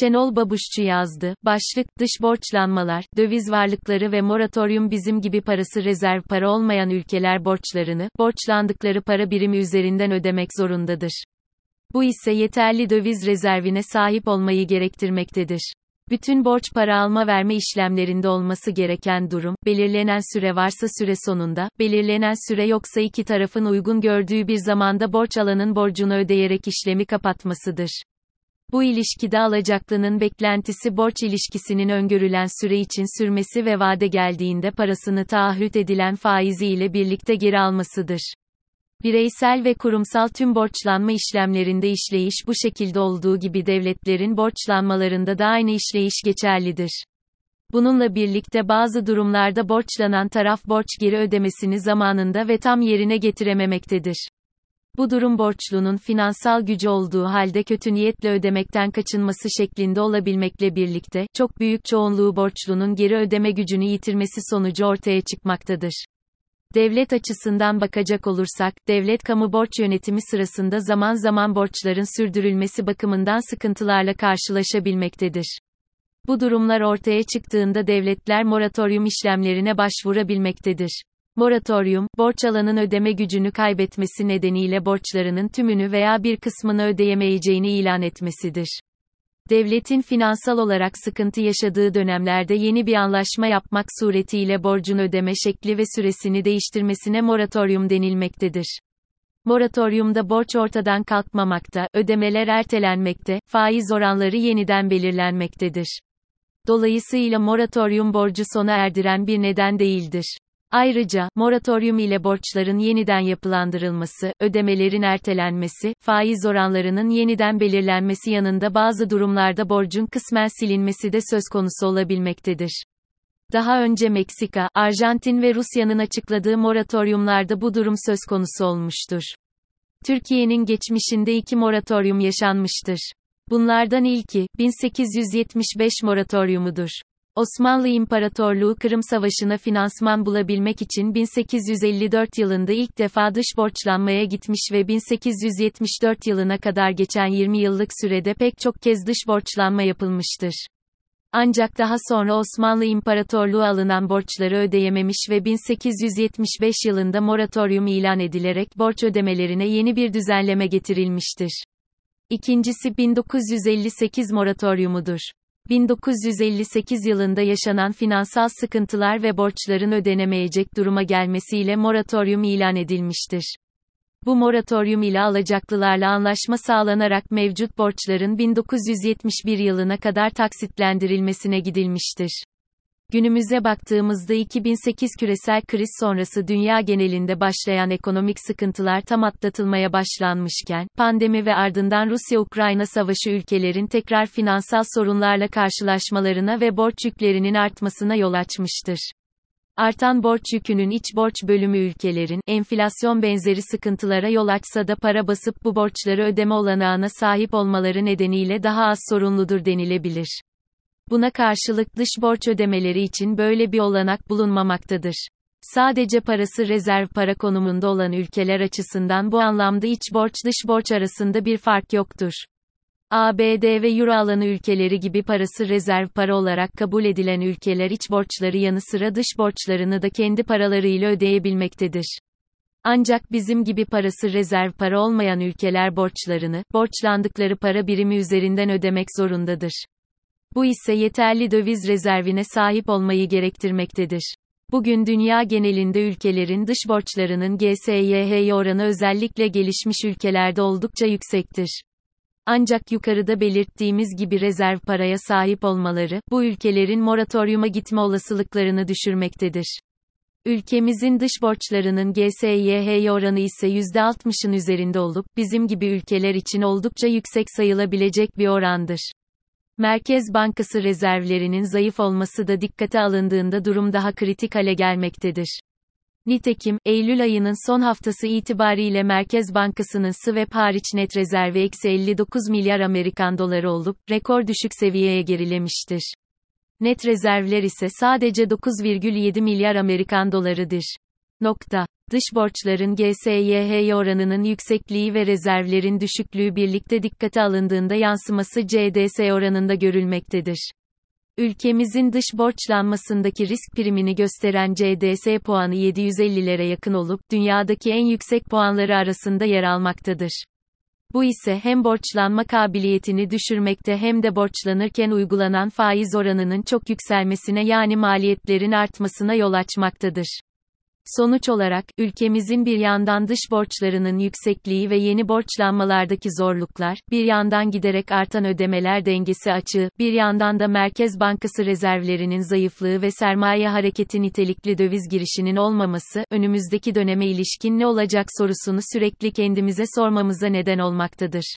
Şenol Babuşçu yazdı. Başlık, dış borçlanmalar, döviz varlıkları ve moratoryum bizim gibi parası rezerv para olmayan ülkeler borçlarını, borçlandıkları para birimi üzerinden ödemek zorundadır. Bu ise yeterli döviz rezervine sahip olmayı gerektirmektedir. Bütün borç para alma verme işlemlerinde olması gereken durum, belirlenen süre varsa süre sonunda, belirlenen süre yoksa iki tarafın uygun gördüğü bir zamanda borç alanın borcunu ödeyerek işlemi kapatmasıdır. Bu ilişkide alacaklının beklentisi borç ilişkisinin öngörülen süre için sürmesi ve vade geldiğinde parasını taahhüt edilen faizi ile birlikte geri almasıdır. Bireysel ve kurumsal tüm borçlanma işlemlerinde işleyiş bu şekilde olduğu gibi devletlerin borçlanmalarında da aynı işleyiş geçerlidir. Bununla birlikte bazı durumlarda borçlanan taraf borç geri ödemesini zamanında ve tam yerine getirememektedir. Bu durum borçlunun finansal gücü olduğu halde kötü niyetle ödemekten kaçınması şeklinde olabilmekle birlikte, çok büyük çoğunluğu borçlunun geri ödeme gücünü yitirmesi sonucu ortaya çıkmaktadır. Devlet açısından bakacak olursak, devlet kamu borç yönetimi sırasında zaman zaman borçların sürdürülmesi bakımından sıkıntılarla karşılaşabilmektedir. Bu durumlar ortaya çıktığında devletler moratoryum işlemlerine başvurabilmektedir. Moratoryum, borç alanın ödeme gücünü kaybetmesi nedeniyle borçlarının tümünü veya bir kısmını ödeyemeyeceğini ilan etmesidir. Devletin finansal olarak sıkıntı yaşadığı dönemlerde yeni bir anlaşma yapmak suretiyle borcun ödeme şekli ve süresini değiştirmesine moratoryum denilmektedir. Moratoryumda borç ortadan kalkmamakta, ödemeler ertelenmekte, faiz oranları yeniden belirlenmektedir. Dolayısıyla moratoryum borcu sona erdiren bir neden değildir. Ayrıca, moratoryum ile borçların yeniden yapılandırılması, ödemelerin ertelenmesi, faiz oranlarının yeniden belirlenmesi yanında bazı durumlarda borcun kısmen silinmesi de söz konusu olabilmektedir. Daha önce Meksika, Arjantin ve Rusya'nın açıkladığı moratoryumlarda bu durum söz konusu olmuştur. Türkiye'nin geçmişinde iki moratoryum yaşanmıştır. Bunlardan ilki, 1875 moratoryumudur. Osmanlı İmparatorluğu Kırım Savaşı'na finansman bulabilmek için 1854 yılında ilk defa dış borçlanmaya gitmiş ve 1874 yılına kadar geçen 20 yıllık sürede pek çok kez dış borçlanma yapılmıştır. Ancak daha sonra Osmanlı İmparatorluğu alınan borçları ödeyememiş ve 1875 yılında moratoryum ilan edilerek borç ödemelerine yeni bir düzenleme getirilmiştir. İkincisi 1958 moratoryumudur. 1958 yılında yaşanan finansal sıkıntılar ve borçların ödenemeyecek duruma gelmesiyle moratoryum ilan edilmiştir. Bu moratoryum ile alacaklılarla anlaşma sağlanarak mevcut borçların 1971 yılına kadar taksitlendirilmesine gidilmiştir. Günümüze baktığımızda 2008 küresel kriz sonrası dünya genelinde başlayan ekonomik sıkıntılar tam atlatılmaya başlanmışken, pandemi ve ardından Rusya-Ukrayna savaşı ülkelerin tekrar finansal sorunlarla karşılaşmalarına ve borç yüklerinin artmasına yol açmıştır. Artan borç yükünün iç borç bölümü ülkelerin, enflasyon benzeri sıkıntılara yol açsa da para basıp bu borçları ödeme olanağına sahip olmaları nedeniyle daha az sorunludur denilebilir. Buna karşılık dış borç ödemeleri için böyle bir olanak bulunmamaktadır. Sadece parası rezerv para konumunda olan ülkeler açısından bu anlamda iç borç dış borç arasında bir fark yoktur. ABD ve Euro alanı ülkeleri gibi parası rezerv para olarak kabul edilen ülkeler iç borçları yanı sıra dış borçlarını da kendi paralarıyla ödeyebilmektedir. Ancak bizim gibi parası rezerv para olmayan ülkeler borçlarını, borçlandıkları para birimi üzerinden ödemek zorundadır. Bu ise yeterli döviz rezervine sahip olmayı gerektirmektedir. Bugün dünya genelinde ülkelerin dış borçlarının GSYH oranı özellikle gelişmiş ülkelerde oldukça yüksektir. Ancak yukarıda belirttiğimiz gibi rezerv paraya sahip olmaları, bu ülkelerin moratoryuma gitme olasılıklarını düşürmektedir. Ülkemizin dış borçlarının GSYH oranı ise %60'ın üzerinde olup, bizim gibi ülkeler için oldukça yüksek sayılabilecek bir orandır. Merkez Bankası rezervlerinin zayıf olması da dikkate alındığında durum daha kritik hale gelmektedir. Nitekim, Eylül ayının son haftası itibariyle Merkez Bankası'nın swap hariç net rezervi eksi 59 milyar Amerikan doları olup, rekor düşük seviyeye gerilemiştir. Net rezervler ise sadece 9,7 milyar Amerikan dolarıdır. Nokta. Dış borçların GSYH oranının yüksekliği ve rezervlerin düşüklüğü birlikte dikkate alındığında yansıması CDS oranında görülmektedir. Ülkemizin dış borçlanmasındaki risk primini gösteren CDS puanı 750'lere yakın olup, dünyadaki en yüksek puanları arasında yer almaktadır. Bu ise hem borçlanma kabiliyetini düşürmekte hem de borçlanırken uygulanan faiz oranının çok yükselmesine yani maliyetlerin artmasına yol açmaktadır. Sonuç olarak, ülkemizin bir yandan dış borçlarının yüksekliği ve yeni borçlanmalardaki zorluklar, bir yandan giderek artan ödemeler dengesi açığı, bir yandan da Merkez Bankası rezervlerinin zayıflığı ve sermaye hareketi nitelikli döviz girişinin olmaması, önümüzdeki döneme ilişkin ne olacak sorusunu sürekli kendimize sormamıza neden olmaktadır.